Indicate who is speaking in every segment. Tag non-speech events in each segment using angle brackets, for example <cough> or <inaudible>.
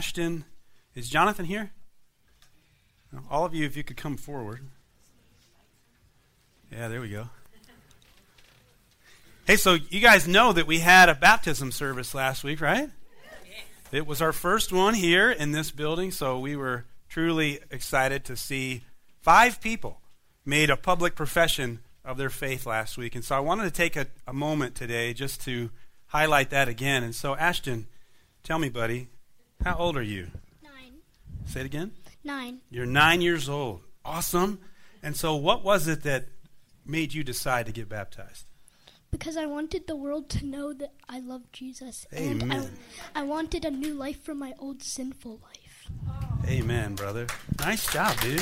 Speaker 1: Ashton. Is Jonathan here? All of you, if you could come forward. Yeah, there we go. Hey, so you guys know that we had a baptism service last week, right? It was our first one here in this building, so we were truly excited to see five people made a public profession of their faith last week. And so I wanted to take a, a moment today just to highlight that again. And so, Ashton, tell me, buddy, how old are you?
Speaker 2: Nine.
Speaker 1: Say it again.
Speaker 2: Nine.
Speaker 1: You're nine years old. Awesome. And so, what was it that made you decide to get baptized?
Speaker 2: Because I wanted the world to know that I love Jesus. And
Speaker 1: Amen.
Speaker 2: I, I wanted a new life from my old sinful life.
Speaker 1: Amen, brother. Nice job, dude.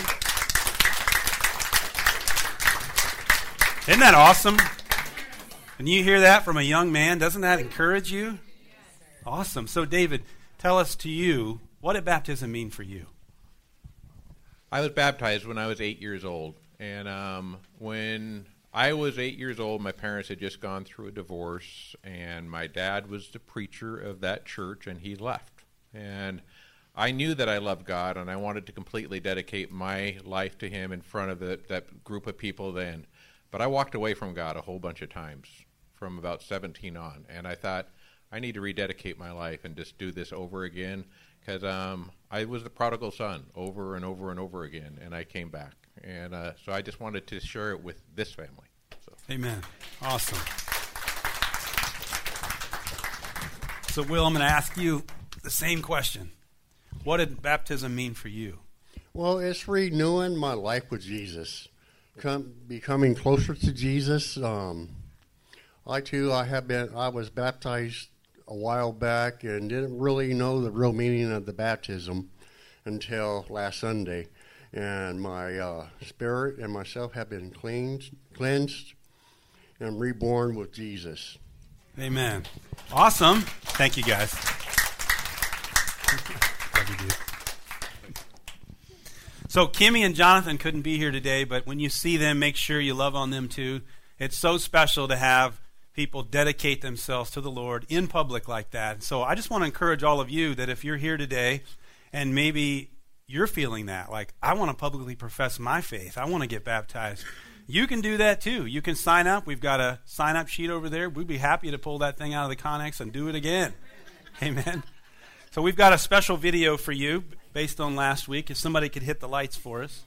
Speaker 1: Isn't that awesome? When you hear that from a young man, doesn't that encourage you? Awesome. So, David, tell us to you, what did baptism mean for you?
Speaker 3: I was baptized when I was eight years old, and um, when I was eight years old, my parents had just gone through a divorce, and my dad was the preacher of that church, and he left. And I knew that I loved God, and I wanted to completely dedicate my life to Him in front of the, that group of people then. But I walked away from God a whole bunch of times from about 17 on, and I thought, I need to rededicate my life and just do this over again because um, I was the prodigal son over and over and over again, and I came back. And uh, so I just wanted to share it with this family. So.
Speaker 1: Amen. Awesome. So, Will, I'm going to ask you the same question. What did baptism mean for you?
Speaker 4: Well, it's renewing my life with Jesus, Come, becoming closer to Jesus. Um, I too, I have been. I was baptized a while back and didn't really know the real meaning of the baptism until last Sunday, and my uh, spirit and myself have been cleansed, cleansed, and reborn with Jesus.
Speaker 1: Amen. Awesome. Thank you, guys. So, Kimmy and Jonathan couldn't be here today, but when you see them, make sure you love on them too. It's so special to have people dedicate themselves to the Lord in public like that. So, I just want to encourage all of you that if you're here today and maybe you're feeling that, like, I want to publicly profess my faith, I want to get baptized. You can do that too. You can sign up. We've got a sign up sheet over there. We'd be happy to pull that thing out of the Conex and do it again. <laughs> Amen. So we've got a special video for you based on last week. If somebody could hit the lights for us.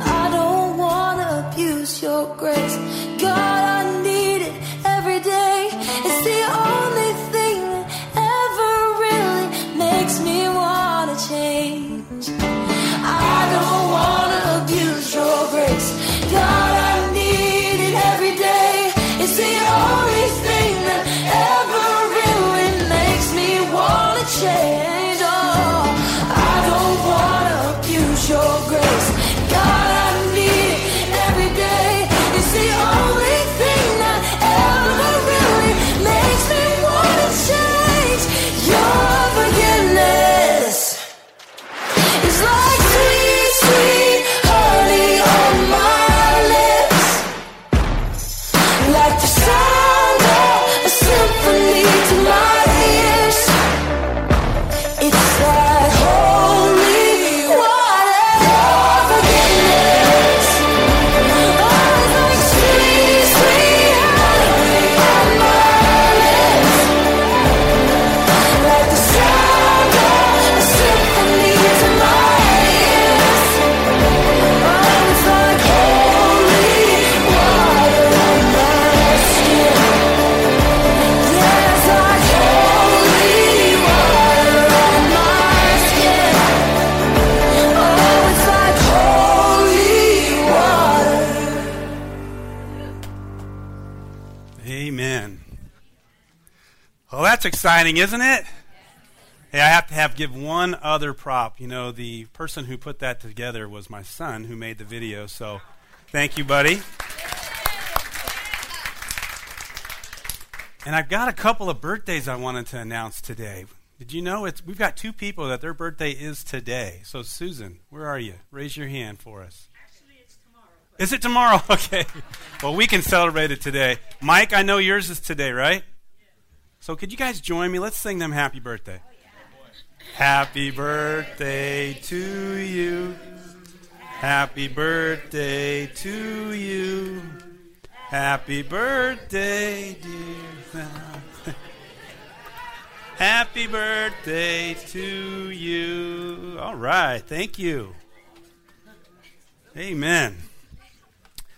Speaker 5: I don't wanna abuse your grace.
Speaker 1: Exciting, isn't it? Hey, I have to have give one other prop. You know, the person who put that together was my son who made the video. So, thank you, buddy. And I've got a couple of birthdays I wanted to announce today. Did you know it's we've got two people that their birthday is today. So Susan, where are you? Raise your hand for us. Actually, it's tomorrow. Is it tomorrow? <laughs> Okay. Well, we can celebrate it today. Mike, I know yours is today, right? So could you guys join me? Let's sing them happy birthday. Happy birthday to you. Happy birthday to you. Happy birthday, dear. <laughs> Happy birthday to you. All right. Thank you. Amen.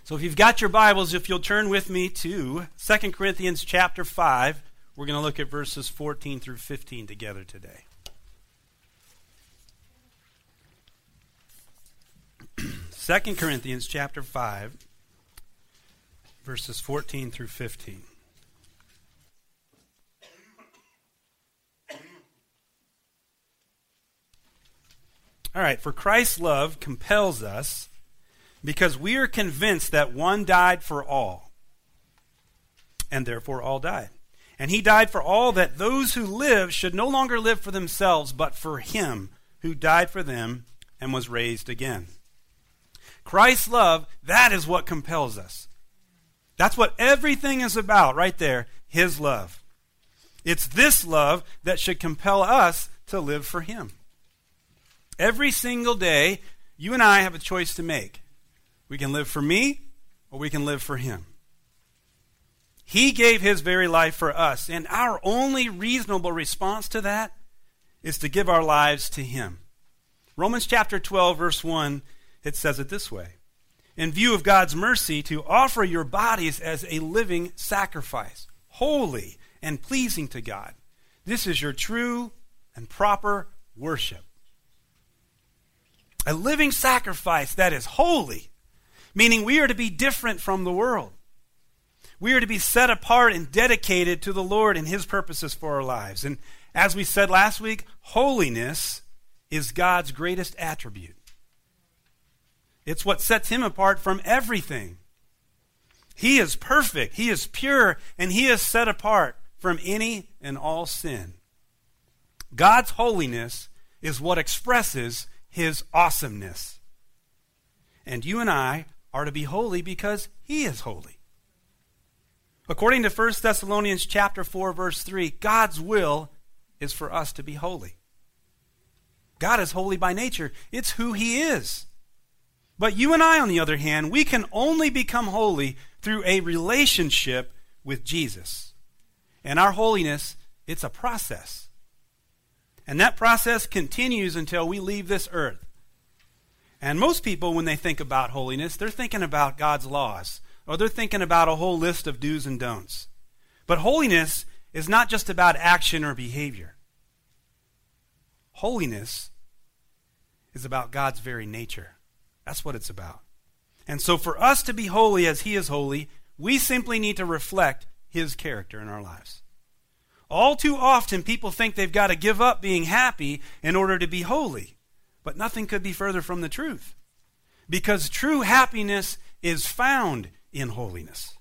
Speaker 1: So if you've got your Bibles, if you'll turn with me to 2 Corinthians chapter 5, we're going to look at verses 14 through 15 together today. <clears throat> Second Corinthians chapter 5, verses 14 through 15. All right, for Christ's love compels us because we are convinced that one died for all, and therefore all died. And he died for all that those who live should no longer live for themselves, but for him who died for them and was raised again. Christ's love, that is what compels us. That's what everything is about right there, his love. It's this love that should compel us to live for him. Every single day, you and I have a choice to make. We can live for me or we can live for him. He gave his very life for us, and our only reasonable response to that is to give our lives to him. Romans chapter 12, verse 1, it says it this way In view of God's mercy, to offer your bodies as a living sacrifice, holy and pleasing to God. This is your true and proper worship. A living sacrifice that is holy, meaning we are to be different from the world. We are to be set apart and dedicated to the Lord and His purposes for our lives. And as we said last week, holiness is God's greatest attribute. It's what sets Him apart from everything. He is perfect, He is pure, and He is set apart from any and all sin. God's holiness is what expresses His awesomeness. And you and I are to be holy because He is holy. According to 1 Thessalonians chapter 4 verse 3, God's will is for us to be holy. God is holy by nature. It's who he is. But you and I on the other hand, we can only become holy through a relationship with Jesus. And our holiness, it's a process. And that process continues until we leave this earth. And most people, when they think about holiness, they're thinking about God's laws, or they're thinking about a whole list of do's and don'ts. But holiness is not just about action or behavior. Holiness is about God's very nature. That's what it's about. And so, for us to be holy as He is holy, we simply need to reflect His character in our lives. All too often, people think they've got to give up being happy in order to be holy. But nothing could be further from the truth. Because true happiness is found in holiness.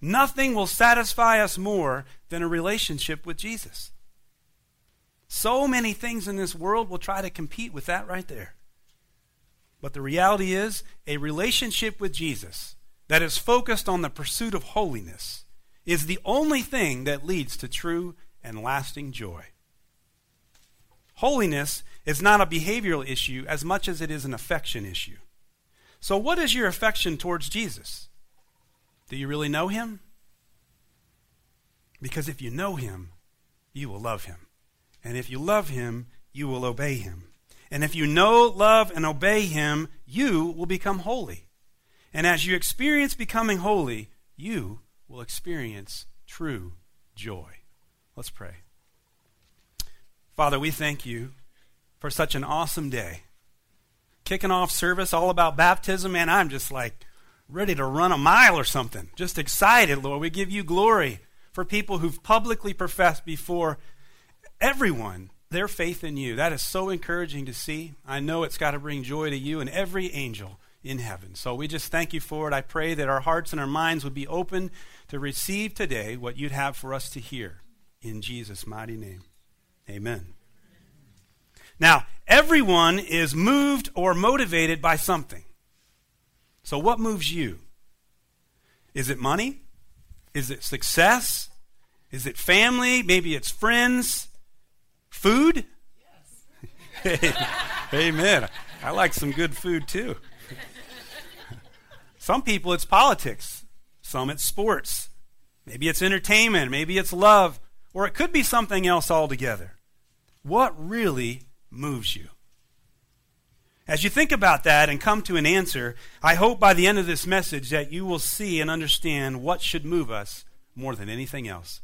Speaker 1: Nothing will satisfy us more than a relationship with Jesus. So many things in this world will try to compete with that right there. But the reality is, a relationship with Jesus that is focused on the pursuit of holiness is the only thing that leads to true and lasting joy. Holiness is not a behavioral issue as much as it is an affection issue. So, what is your affection towards Jesus? Do you really know him? Because if you know him, you will love him. And if you love him, you will obey him. And if you know, love, and obey him, you will become holy. And as you experience becoming holy, you will experience true joy. Let's pray. Father, we thank you for such an awesome day. Kicking off service all about baptism, and I'm just like ready to run a mile or something. Just excited, Lord. We give you glory for people who've publicly professed before everyone their faith in you. That is so encouraging to see. I know it's got to bring joy to you and every angel in heaven. So we just thank you for it. I pray that our hearts and our minds would be open to receive today what you'd have for us to hear. In Jesus' mighty name. Amen. Now, everyone is moved or motivated by something. So, what moves you? Is it money? Is it success? Is it family? Maybe it's friends? Food? Yes. <laughs> Amen. I like some good food too. Some people it's politics, some it's sports, maybe it's entertainment, maybe it's love, or it could be something else altogether. What really moves you? As you think about that and come to an answer, I hope by the end of this message that you will see and understand what should move us more than anything else.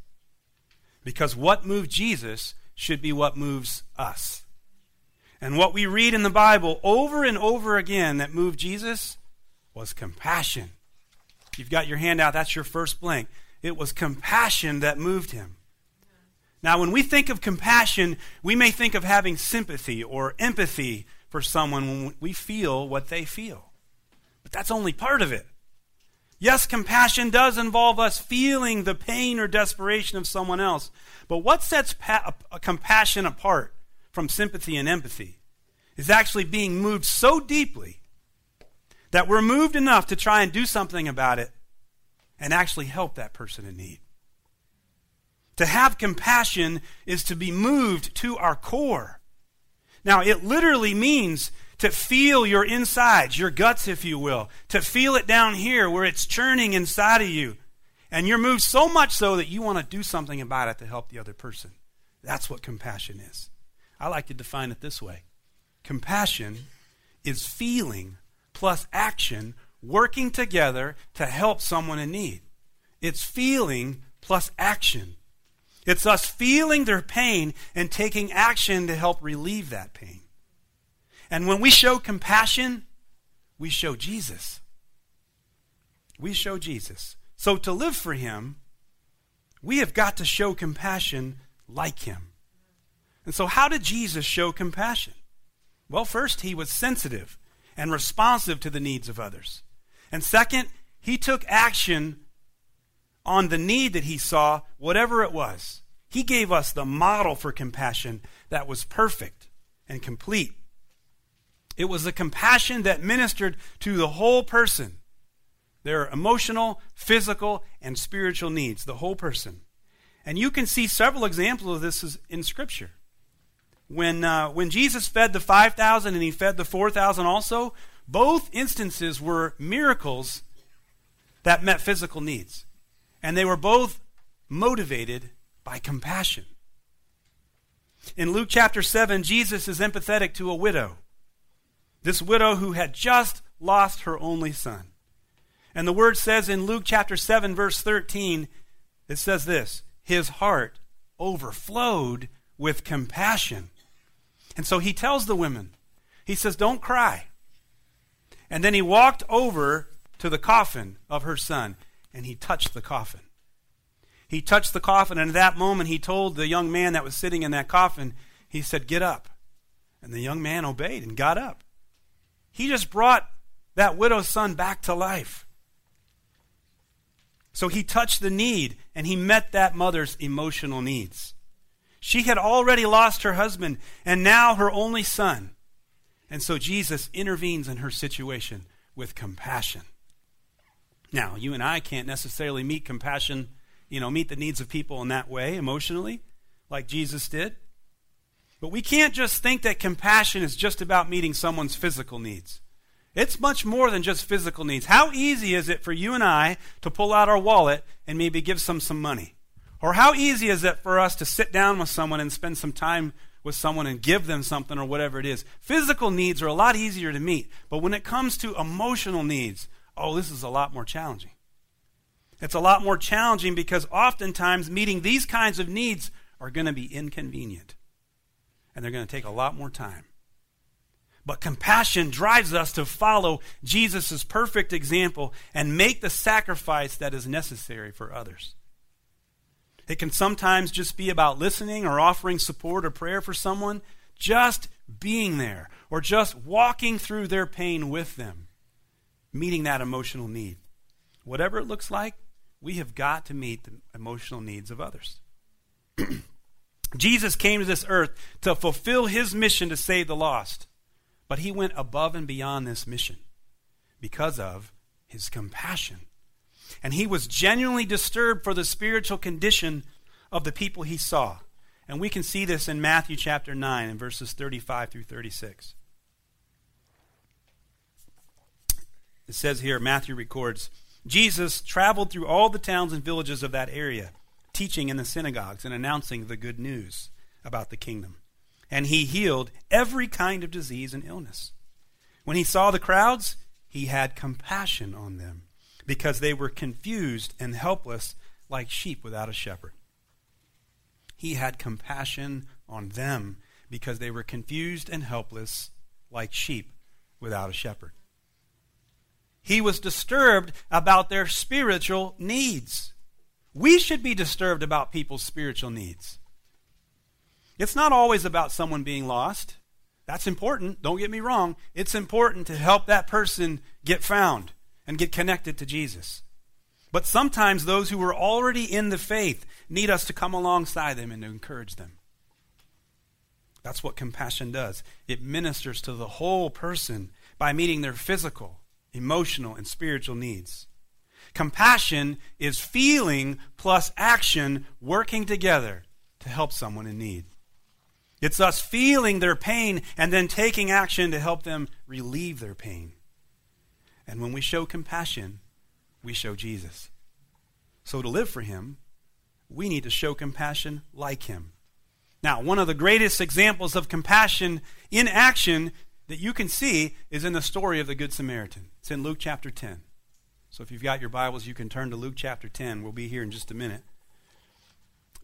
Speaker 1: Because what moved Jesus should be what moves us. And what we read in the Bible over and over again that moved Jesus was compassion. You've got your hand out, that's your first blank. It was compassion that moved him. Now, when we think of compassion, we may think of having sympathy or empathy for someone when we feel what they feel. But that's only part of it. Yes, compassion does involve us feeling the pain or desperation of someone else. But what sets pa- compassion apart from sympathy and empathy is actually being moved so deeply that we're moved enough to try and do something about it and actually help that person in need. To have compassion is to be moved to our core. Now, it literally means to feel your insides, your guts, if you will, to feel it down here where it's churning inside of you. And you're moved so much so that you want to do something about it to help the other person. That's what compassion is. I like to define it this way compassion is feeling plus action working together to help someone in need. It's feeling plus action. It's us feeling their pain and taking action to help relieve that pain. And when we show compassion, we show Jesus. We show Jesus. So to live for him, we have got to show compassion like him. And so, how did Jesus show compassion? Well, first, he was sensitive and responsive to the needs of others. And second, he took action on the need that he saw, whatever it was. He gave us the model for compassion that was perfect and complete. It was a compassion that ministered to the whole person their emotional, physical, and spiritual needs, the whole person. And you can see several examples of this in Scripture. When, uh, when Jesus fed the 5,000 and he fed the 4,000 also, both instances were miracles that met physical needs. And they were both motivated by compassion. In Luke chapter 7, Jesus is empathetic to a widow. This widow who had just lost her only son. And the word says in Luke chapter 7, verse 13, it says this His heart overflowed with compassion. And so he tells the women, He says, Don't cry. And then he walked over to the coffin of her son and he touched the coffin. He touched the coffin, and at that moment he told the young man that was sitting in that coffin, he said, Get up. And the young man obeyed and got up. He just brought that widow's son back to life. So he touched the need and he met that mother's emotional needs. She had already lost her husband and now her only son. And so Jesus intervenes in her situation with compassion. Now, you and I can't necessarily meet compassion, you know, meet the needs of people in that way emotionally, like Jesus did. But we can't just think that compassion is just about meeting someone's physical needs. It's much more than just physical needs. How easy is it for you and I to pull out our wallet and maybe give some some money? Or how easy is it for us to sit down with someone and spend some time with someone and give them something or whatever it is? Physical needs are a lot easier to meet, but when it comes to emotional needs, oh, this is a lot more challenging. It's a lot more challenging because oftentimes meeting these kinds of needs are going to be inconvenient and they're going to take a lot more time. But compassion drives us to follow Jesus' perfect example and make the sacrifice that is necessary for others. It can sometimes just be about listening or offering support or prayer for someone, just being there, or just walking through their pain with them meeting that emotional need. Whatever it looks like, we have got to meet the emotional needs of others. <clears throat> Jesus came to this earth to fulfill his mission to save the lost, but he went above and beyond this mission because of his compassion. And he was genuinely disturbed for the spiritual condition of the people he saw. And we can see this in Matthew chapter 9 and verses 35 through 36. It says here, Matthew records, Jesus traveled through all the towns and villages of that area, teaching in the synagogues and announcing the good news about the kingdom. And he healed every kind of disease and illness. When he saw the crowds, he had compassion on them because they were confused and helpless like sheep without a shepherd. He had compassion on them because they were confused and helpless like sheep without a shepherd. He was disturbed about their spiritual needs. We should be disturbed about people's spiritual needs. It's not always about someone being lost. That's important. Don't get me wrong. It's important to help that person get found and get connected to Jesus. But sometimes those who are already in the faith need us to come alongside them and to encourage them. That's what compassion does. It ministers to the whole person by meeting their physical, emotional, and spiritual needs. Compassion is feeling plus action working together to help someone in need. It's us feeling their pain and then taking action to help them relieve their pain. And when we show compassion, we show Jesus. So to live for him, we need to show compassion like him. Now, one of the greatest examples of compassion in action that you can see is in the story of the Good Samaritan. It's in Luke chapter 10. So if you've got your Bibles, you can turn to Luke chapter 10. We'll be here in just a minute.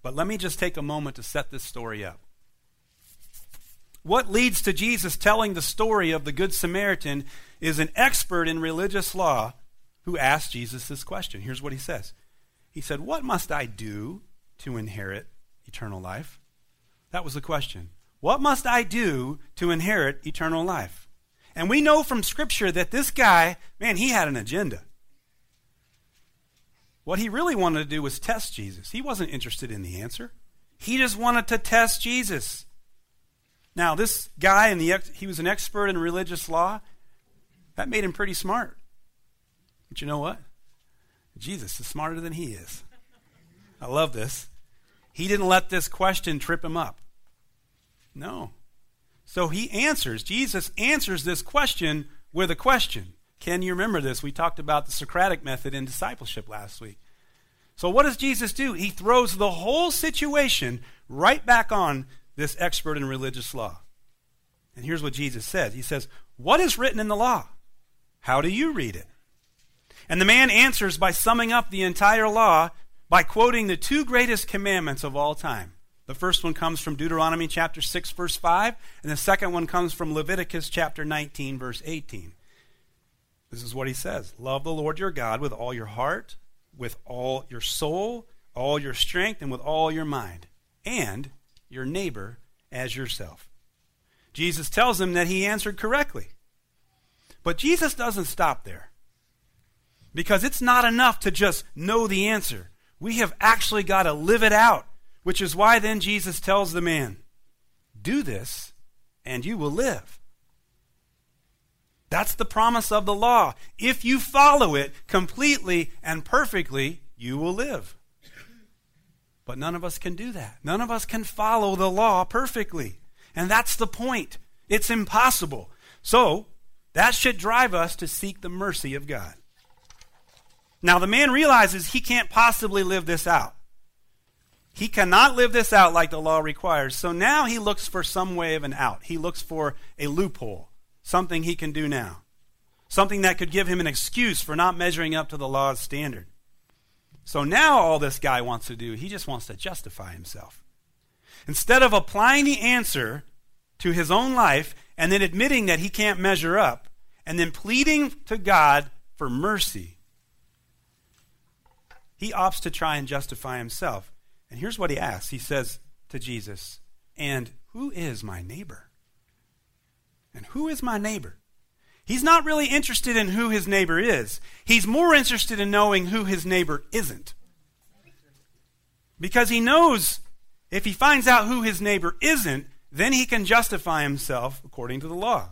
Speaker 1: But let me just take a moment to set this story up. What leads to Jesus telling the story of the Good Samaritan is an expert in religious law who asked Jesus this question. Here's what he says He said, What must I do to inherit eternal life? That was the question. What must I do to inherit eternal life? And we know from Scripture that this guy, man, he had an agenda. What he really wanted to do was test Jesus. He wasn't interested in the answer. He just wanted to test Jesus. Now, this guy, and the he was an expert in religious law. That made him pretty smart. But you know what? Jesus is smarter than he is. I love this. He didn't let this question trip him up. No. So he answers, Jesus answers this question with a question. Can you remember this? We talked about the Socratic method in discipleship last week. So, what does Jesus do? He throws the whole situation right back on this expert in religious law. And here's what Jesus says He says, What is written in the law? How do you read it? And the man answers by summing up the entire law by quoting the two greatest commandments of all time. The first one comes from Deuteronomy chapter 6, verse 5, and the second one comes from Leviticus chapter 19, verse 18. This is what he says Love the Lord your God with all your heart, with all your soul, all your strength, and with all your mind, and your neighbor as yourself. Jesus tells him that he answered correctly. But Jesus doesn't stop there. Because it's not enough to just know the answer. We have actually got to live it out, which is why then Jesus tells the man, Do this, and you will live. That's the promise of the law. If you follow it completely and perfectly, you will live. But none of us can do that. None of us can follow the law perfectly. And that's the point. It's impossible. So, that should drive us to seek the mercy of God. Now, the man realizes he can't possibly live this out. He cannot live this out like the law requires. So now he looks for some way of an out. He looks for a loophole, something he can do now, something that could give him an excuse for not measuring up to the law's standard. So now all this guy wants to do, he just wants to justify himself. Instead of applying the answer to his own life and then admitting that he can't measure up and then pleading to God for mercy, he opts to try and justify himself. And here's what he asks He says to Jesus, And who is my neighbor? And who is my neighbor? He's not really interested in who his neighbor is. He's more interested in knowing who his neighbor isn't. Because he knows if he finds out who his neighbor isn't, then he can justify himself according to the law.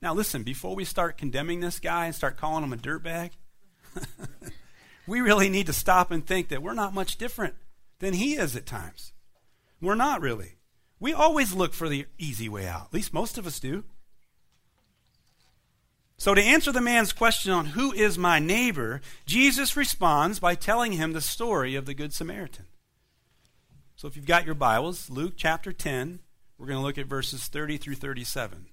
Speaker 1: Now, listen, before we start condemning this guy and start calling him a dirtbag, <laughs> we really need to stop and think that we're not much different than he is at times. We're not really. We always look for the easy way out. At least most of us do. So, to answer the man's question on who is my neighbor, Jesus responds by telling him the story of the Good Samaritan. So, if you've got your Bibles, Luke chapter 10, we're going to look at verses 30 through 37.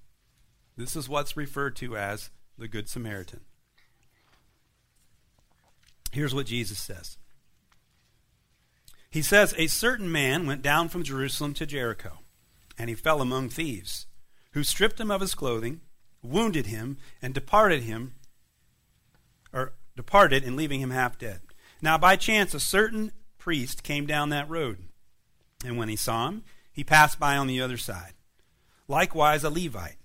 Speaker 1: This is what's referred to as the Good Samaritan. Here's what Jesus says He says, A certain man went down from Jerusalem to Jericho, and he fell among thieves, who stripped him of his clothing, wounded him, and departed him, or departed, and leaving him half dead. Now, by chance, a certain priest came down that road, and when he saw him, he passed by on the other side. Likewise, a Levite.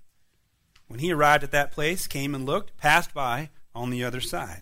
Speaker 1: When he arrived at that place, came and looked, passed by on the other side.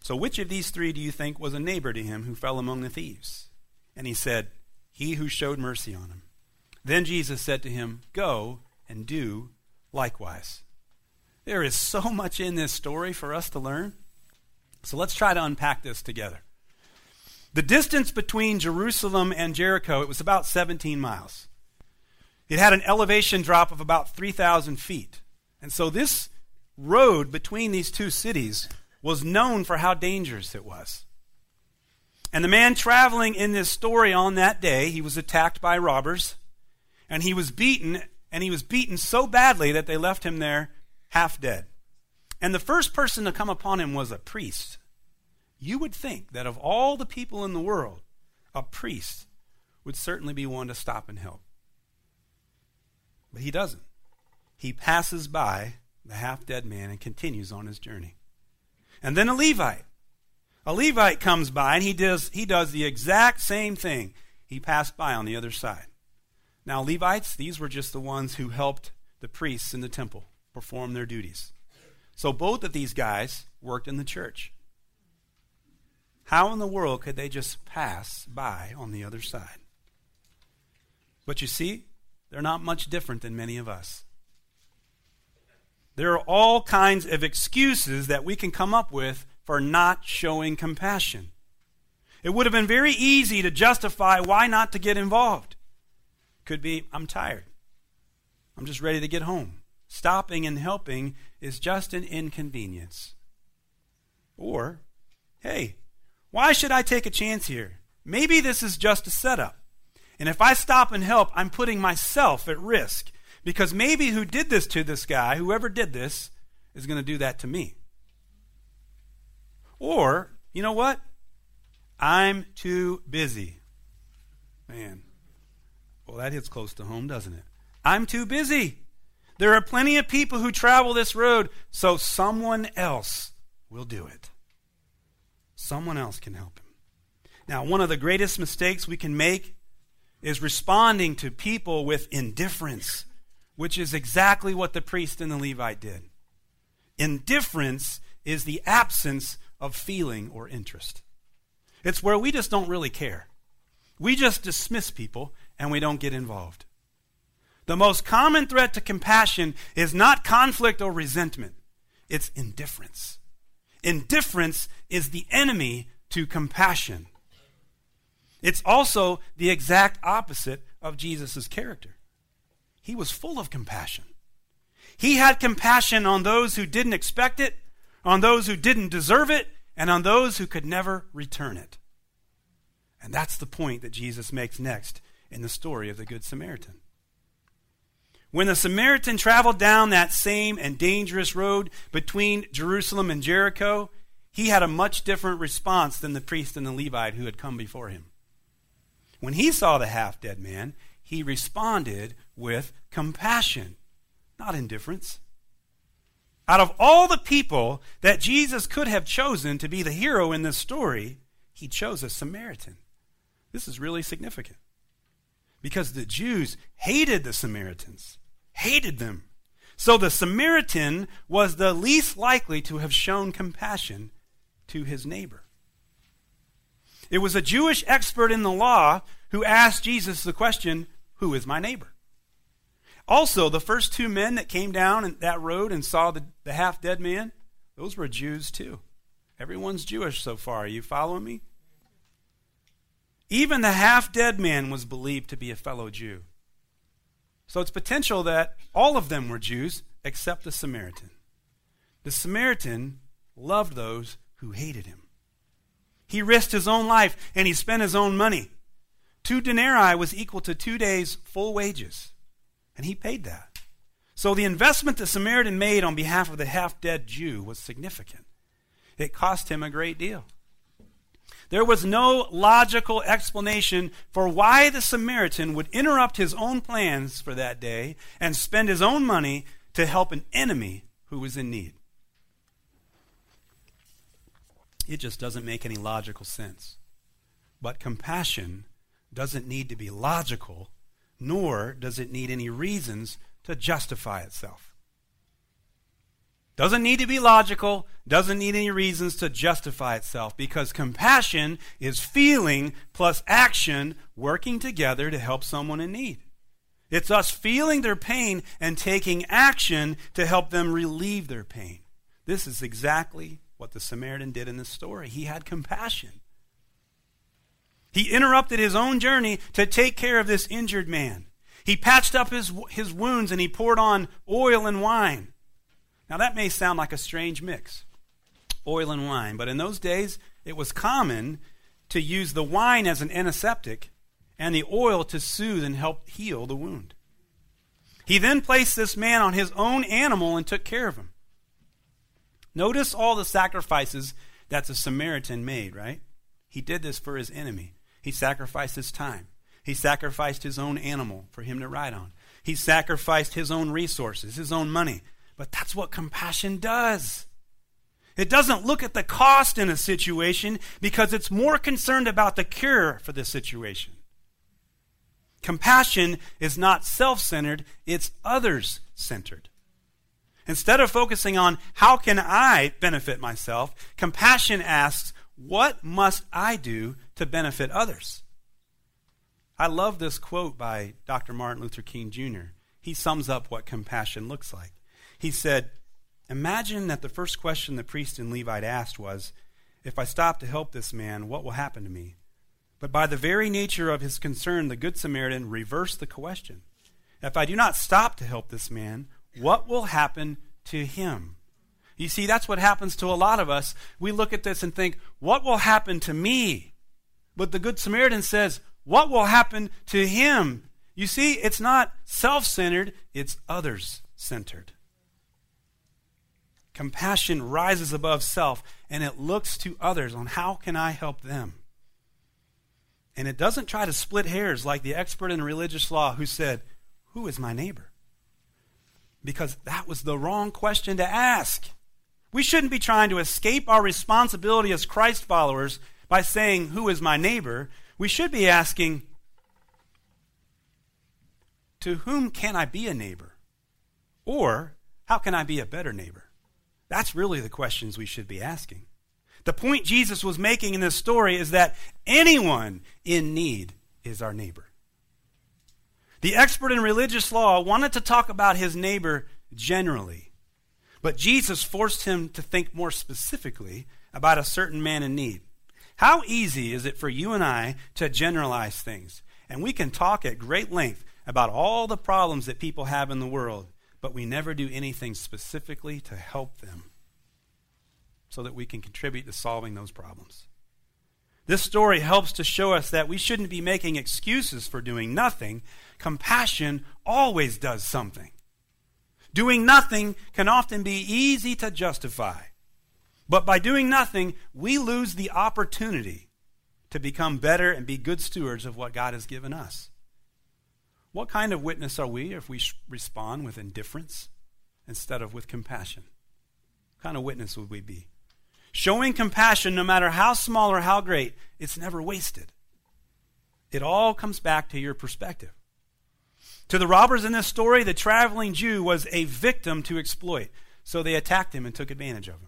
Speaker 1: So, which of these three do you think was a neighbor to him who fell among the thieves? And he said, He who showed mercy on him. Then Jesus said to him, Go and do likewise. There is so much in this story for us to learn. So let's try to unpack this together. The distance between Jerusalem and Jericho, it was about 17 miles. It had an elevation drop of about 3,000 feet. And so this road between these two cities was known for how dangerous it was. And the man traveling in this story on that day, he was attacked by robbers, and he was beaten, and he was beaten so badly that they left him there half dead. And the first person to come upon him was a priest. You would think that of all the people in the world, a priest would certainly be one to stop and help. But he doesn't. He passes by the half dead man and continues on his journey. And then a Levite. A Levite comes by and he does, he does the exact same thing. He passed by on the other side. Now, Levites, these were just the ones who helped the priests in the temple perform their duties. So both of these guys worked in the church. How in the world could they just pass by on the other side? But you see, they're not much different than many of us. There are all kinds of excuses that we can come up with for not showing compassion. It would have been very easy to justify why not to get involved. Could be, I'm tired. I'm just ready to get home. Stopping and helping is just an inconvenience. Or, hey, why should I take a chance here? Maybe this is just a setup. And if I stop and help, I'm putting myself at risk. Because maybe who did this to this guy, whoever did this, is going to do that to me. Or, you know what? I'm too busy. Man. Well, that hits close to home, doesn't it? I'm too busy. There are plenty of people who travel this road, so someone else will do it. Someone else can help him. Now, one of the greatest mistakes we can make is responding to people with indifference, which is exactly what the priest and the Levite did. Indifference is the absence of feeling or interest. It's where we just don't really care. We just dismiss people and we don't get involved. The most common threat to compassion is not conflict or resentment, it's indifference. Indifference is the enemy to compassion. It's also the exact opposite of Jesus' character. He was full of compassion. He had compassion on those who didn't expect it, on those who didn't deserve it, and on those who could never return it. And that's the point that Jesus makes next in the story of the Good Samaritan. When the Samaritan traveled down that same and dangerous road between Jerusalem and Jericho, he had a much different response than the priest and the Levite who had come before him. When he saw the half dead man, he responded with compassion, not indifference. Out of all the people that Jesus could have chosen to be the hero in this story, he chose a Samaritan. This is really significant because the Jews hated the Samaritans, hated them. So the Samaritan was the least likely to have shown compassion to his neighbor. It was a Jewish expert in the law who asked Jesus the question, Who is my neighbor? Also, the first two men that came down that road and saw the, the half dead man, those were Jews too. Everyone's Jewish so far. Are you following me? Even the half dead man was believed to be a fellow Jew. So it's potential that all of them were Jews except the Samaritan. The Samaritan loved those who hated him. He risked his own life and he spent his own money. Two denarii was equal to two days' full wages, and he paid that. So the investment the Samaritan made on behalf of the half dead Jew was significant. It cost him a great deal. There was no logical explanation for why the Samaritan would interrupt his own plans for that day and spend his own money to help an enemy who was in need. It just doesn't make any logical sense. But compassion doesn't need to be logical, nor does it need any reasons to justify itself. Doesn't need to be logical, doesn't need any reasons to justify itself because compassion is feeling plus action working together to help someone in need. It's us feeling their pain and taking action to help them relieve their pain. This is exactly what the Samaritan did in this story. He had compassion. He interrupted his own journey to take care of this injured man. He patched up his, his wounds and he poured on oil and wine. Now, that may sound like a strange mix oil and wine, but in those days, it was common to use the wine as an antiseptic and the oil to soothe and help heal the wound. He then placed this man on his own animal and took care of him. Notice all the sacrifices that the Samaritan made, right? He did this for his enemy. He sacrificed his time. He sacrificed his own animal for him to ride on. He sacrificed his own resources, his own money. But that's what compassion does. It doesn't look at the cost in a situation because it's more concerned about the cure for the situation. Compassion is not self centered, it's others centered. Instead of focusing on how can I benefit myself, compassion asks, what must I do to benefit others? I love this quote by Dr. Martin Luther King Jr. He sums up what compassion looks like. He said, Imagine that the first question the priest and Levite asked was, If I stop to help this man, what will happen to me? But by the very nature of his concern, the Good Samaritan reversed the question. If I do not stop to help this man, what will happen to him? You see, that's what happens to a lot of us. We look at this and think, What will happen to me? But the Good Samaritan says, What will happen to him? You see, it's not self centered, it's others centered. Compassion rises above self and it looks to others on how can I help them. And it doesn't try to split hairs like the expert in religious law who said, Who is my neighbor? Because that was the wrong question to ask. We shouldn't be trying to escape our responsibility as Christ followers by saying, Who is my neighbor? We should be asking, To whom can I be a neighbor? Or, How can I be a better neighbor? That's really the questions we should be asking. The point Jesus was making in this story is that anyone in need is our neighbor. The expert in religious law wanted to talk about his neighbor generally, but Jesus forced him to think more specifically about a certain man in need. How easy is it for you and I to generalize things? And we can talk at great length about all the problems that people have in the world, but we never do anything specifically to help them so that we can contribute to solving those problems. This story helps to show us that we shouldn't be making excuses for doing nothing. Compassion always does something. Doing nothing can often be easy to justify. But by doing nothing, we lose the opportunity to become better and be good stewards of what God has given us. What kind of witness are we if we respond with indifference instead of with compassion? What kind of witness would we be? Showing compassion, no matter how small or how great, it's never wasted. It all comes back to your perspective. To the robbers in this story, the traveling Jew was a victim to exploit, so they attacked him and took advantage of him.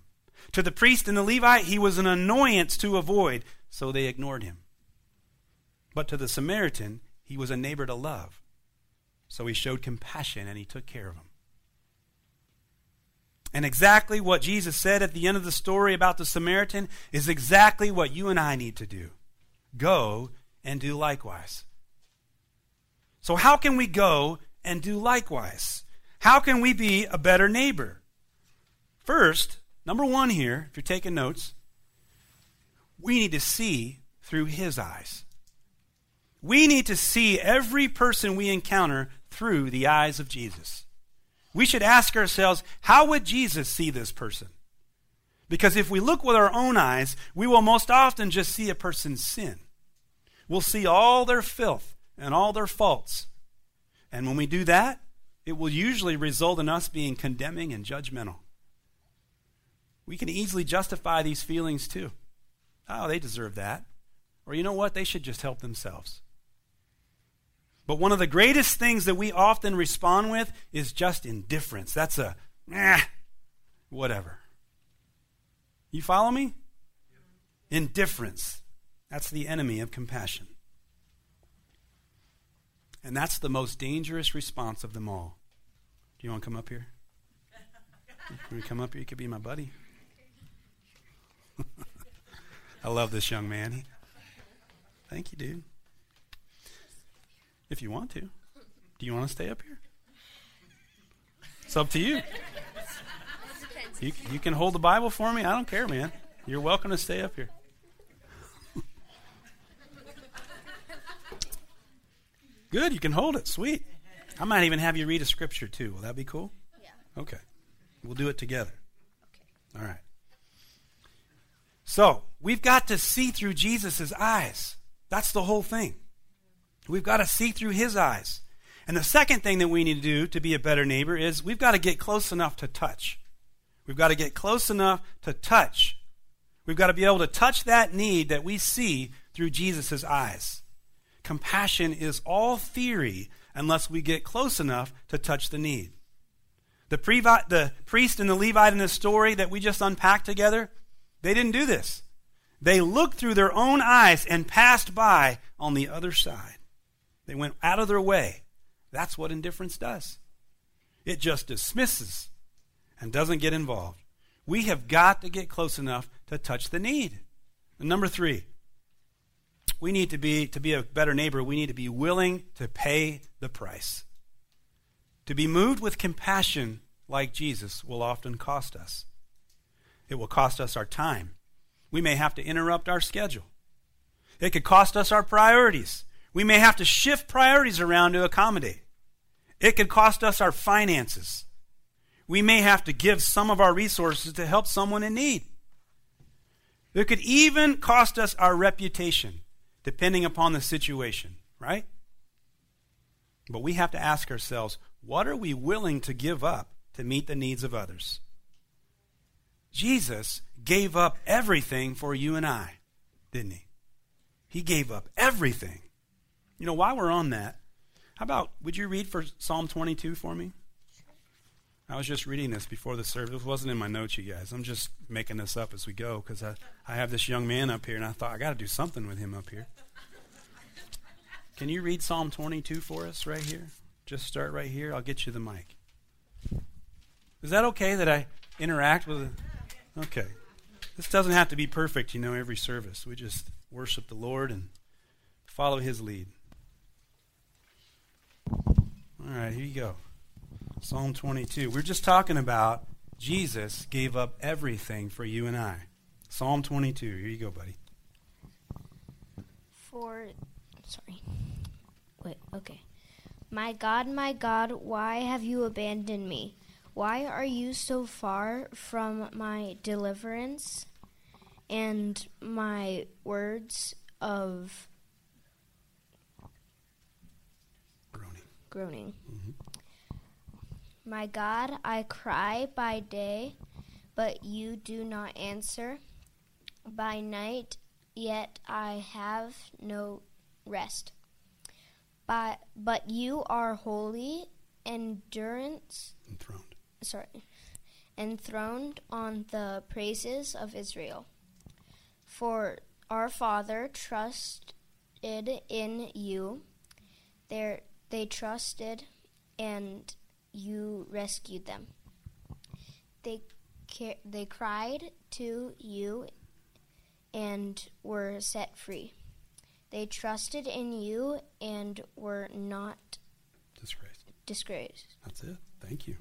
Speaker 1: To the priest and the Levite, he was an annoyance to avoid, so they ignored him. But to the Samaritan, he was a neighbor to love, so he showed compassion and he took care of him. And exactly what Jesus said at the end of the story about the Samaritan is exactly what you and I need to do go and do likewise. So, how can we go and do likewise? How can we be a better neighbor? First, number one here, if you're taking notes, we need to see through his eyes. We need to see every person we encounter through the eyes of Jesus. We should ask ourselves, how would Jesus see this person? Because if we look with our own eyes, we will most often just see a person's sin. We'll see all their filth and all their faults. And when we do that, it will usually result in us being condemning and judgmental. We can easily justify these feelings too. Oh, they deserve that. Or you know what? They should just help themselves. But one of the greatest things that we often respond with is just indifference. That's a, eh, whatever. You follow me? Indifference. That's the enemy of compassion. And that's the most dangerous response of them all. Do you want to come up here? You come up here? You could be my buddy. <laughs> I love this young man. Thank you, dude. If you want to. Do you want to stay up here? It's up to you. You, you can hold the Bible for me. I don't care, man. You're welcome to stay up here. <laughs> Good, you can hold it. Sweet. I might even have you read a scripture too. Will that be cool?
Speaker 2: Yeah.
Speaker 1: Okay. We'll do it together. Okay. All right. So, we've got to see through Jesus' eyes. That's the whole thing. We've got to see through his eyes. And the second thing that we need to do to be a better neighbor is we've got to get close enough to touch. We've got to get close enough to touch. We've got to be able to touch that need that we see through Jesus' eyes. Compassion is all theory unless we get close enough to touch the need. The, the priest and the Levite in the story that we just unpacked together, they didn't do this. They looked through their own eyes and passed by on the other side. They went out of their way. That's what indifference does. It just dismisses and doesn't get involved. We have got to get close enough to touch the need. And number three, we need to be to be a better neighbor, we need to be willing to pay the price. To be moved with compassion like Jesus will often cost us. It will cost us our time. We may have to interrupt our schedule. It could cost us our priorities. We may have to shift priorities around to accommodate. It could cost us our finances. We may have to give some of our resources to help someone in need. It could even cost us our reputation, depending upon the situation, right? But we have to ask ourselves what are we willing to give up to meet the needs of others? Jesus gave up everything for you and I, didn't he? He gave up everything. You know, while we're on that, how about would you read for Psalm 22 for me? I was just reading this before the service. It wasn't in my notes, you guys. I'm just making this up as we go because I, I have this young man up here, and I thought I got to do something with him up here. Can you read Psalm 22 for us right here? Just start right here. I'll get you the mic. Is that okay that I interact with it? Okay. This doesn't have to be perfect, you know, every service. We just worship the Lord and follow his lead. All right, here you go. Psalm 22. We're just talking about Jesus gave up everything for you and I. Psalm 22. Here you go, buddy.
Speaker 6: For, sorry. Wait, okay. My God, my God, why have you abandoned me? Why are you so far from my deliverance and my words of
Speaker 1: Groaning.
Speaker 6: groaning? Mm-hmm. My God, I cry by day, but you do not answer. By night, yet I have no rest. But, but you are holy, endurance,
Speaker 1: Enthroned.
Speaker 6: Sorry, enthroned on the praises of Israel. For our father trusted in you. There they trusted and you rescued them. They ca- they cried to you and were set free. They trusted in you and were not
Speaker 1: Disgraced.
Speaker 6: disgraced.
Speaker 1: That's it. Thank you.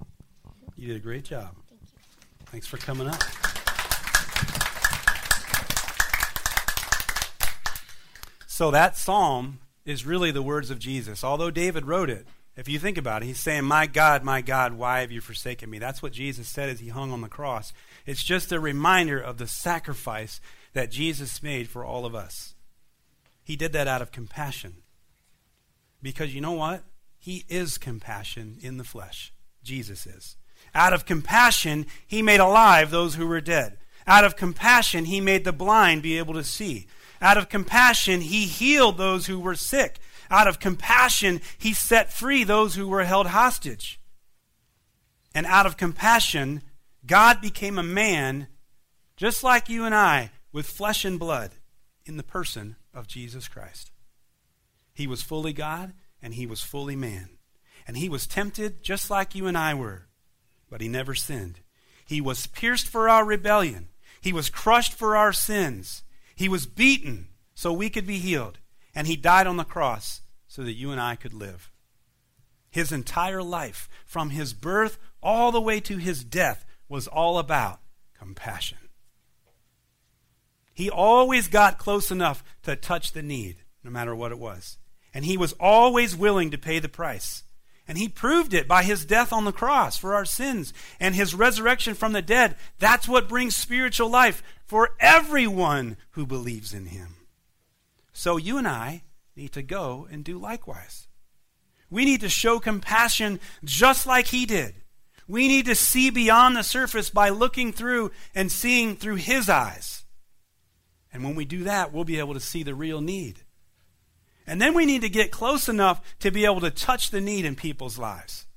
Speaker 1: You did a great job. Thank you. Thanks for coming up. So that psalm is really the words of Jesus. Although David wrote it, if you think about it, he's saying, My God, my God, why have you forsaken me? That's what Jesus said as he hung on the cross. It's just a reminder of the sacrifice that Jesus made for all of us. He did that out of compassion. Because you know what? He is compassion in the flesh. Jesus is. Out of compassion, he made alive those who were dead. Out of compassion, he made the blind be able to see. Out of compassion, he healed those who were sick. Out of compassion, he set free those who were held hostage. And out of compassion, God became a man just like you and I, with flesh and blood, in the person of Jesus Christ. He was fully God and he was fully man. And he was tempted just like you and I were, but he never sinned. He was pierced for our rebellion, he was crushed for our sins, he was beaten so we could be healed, and he died on the cross so that you and I could live. His entire life, from his birth all the way to his death, was all about compassion. He always got close enough to touch the need, no matter what it was. And he was always willing to pay the price. And he proved it by his death on the cross for our sins and his resurrection from the dead. That's what brings spiritual life for everyone who believes in him. So you and I need to go and do likewise. We need to show compassion just like he did. We need to see beyond the surface by looking through and seeing through his eyes. And when we do that, we'll be able to see the real need. And then we need to get close enough to be able to touch the need in people's lives.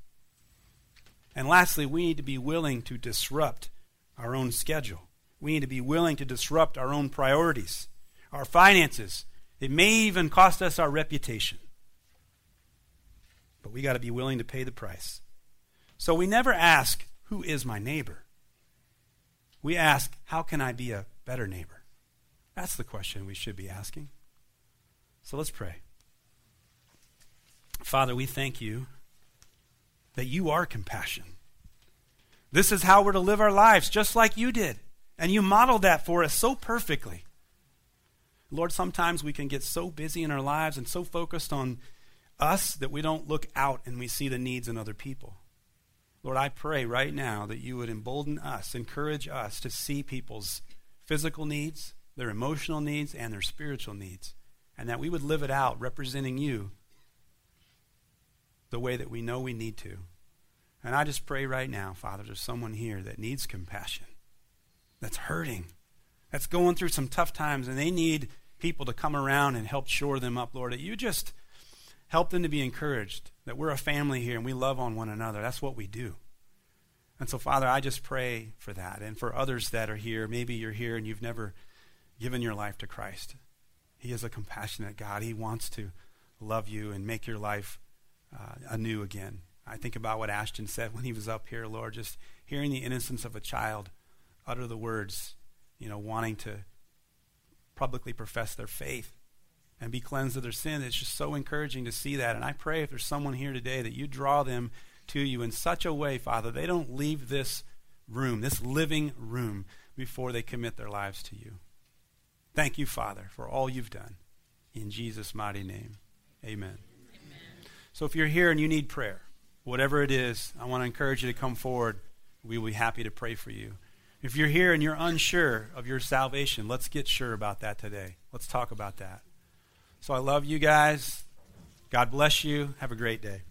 Speaker 1: And lastly, we need to be willing to disrupt our own schedule. We need to be willing to disrupt our own priorities, our finances. It may even cost us our reputation. but we got to be willing to pay the price. So we never ask, Who is my neighbor? We ask, How can I be a better neighbor? That's the question we should be asking. So let's pray. Father, we thank you that you are compassion. This is how we're to live our lives, just like you did. And you modeled that for us so perfectly. Lord, sometimes we can get so busy in our lives and so focused on us that we don't look out and we see the needs in other people. Lord, I pray right now that you would embolden us, encourage us to see people's physical needs, their emotional needs, and their spiritual needs, and that we would live it out representing you the way that we know we need to. And I just pray right now, Father, there's someone here that needs compassion, that's hurting, that's going through some tough times, and they need people to come around and help shore them up, Lord. That you just help them to be encouraged, that we're a family here and we love on one another. That's what we do. And so, Father, I just pray for that. And for others that are here, maybe you're here and you've never given your life to Christ. He is a compassionate God. He wants to love you and make your life uh, anew again. I think about what Ashton said when he was up here, Lord, just hearing the innocence of a child utter the words, you know, wanting to publicly profess their faith and be cleansed of their sin. It's just so encouraging to see that. And I pray if there's someone here today that you draw them to you in such a way, Father, they don't leave this room, this living room, before they commit their lives to you. Thank you, Father, for all you've done. In Jesus' mighty name, amen. amen. So if you're here and you need prayer, whatever it is, I want to encourage you to come forward. We will be happy to pray for you. If you're here and you're unsure of your salvation, let's get sure about that today. Let's talk about that. So I love you guys. God bless you. Have a great day.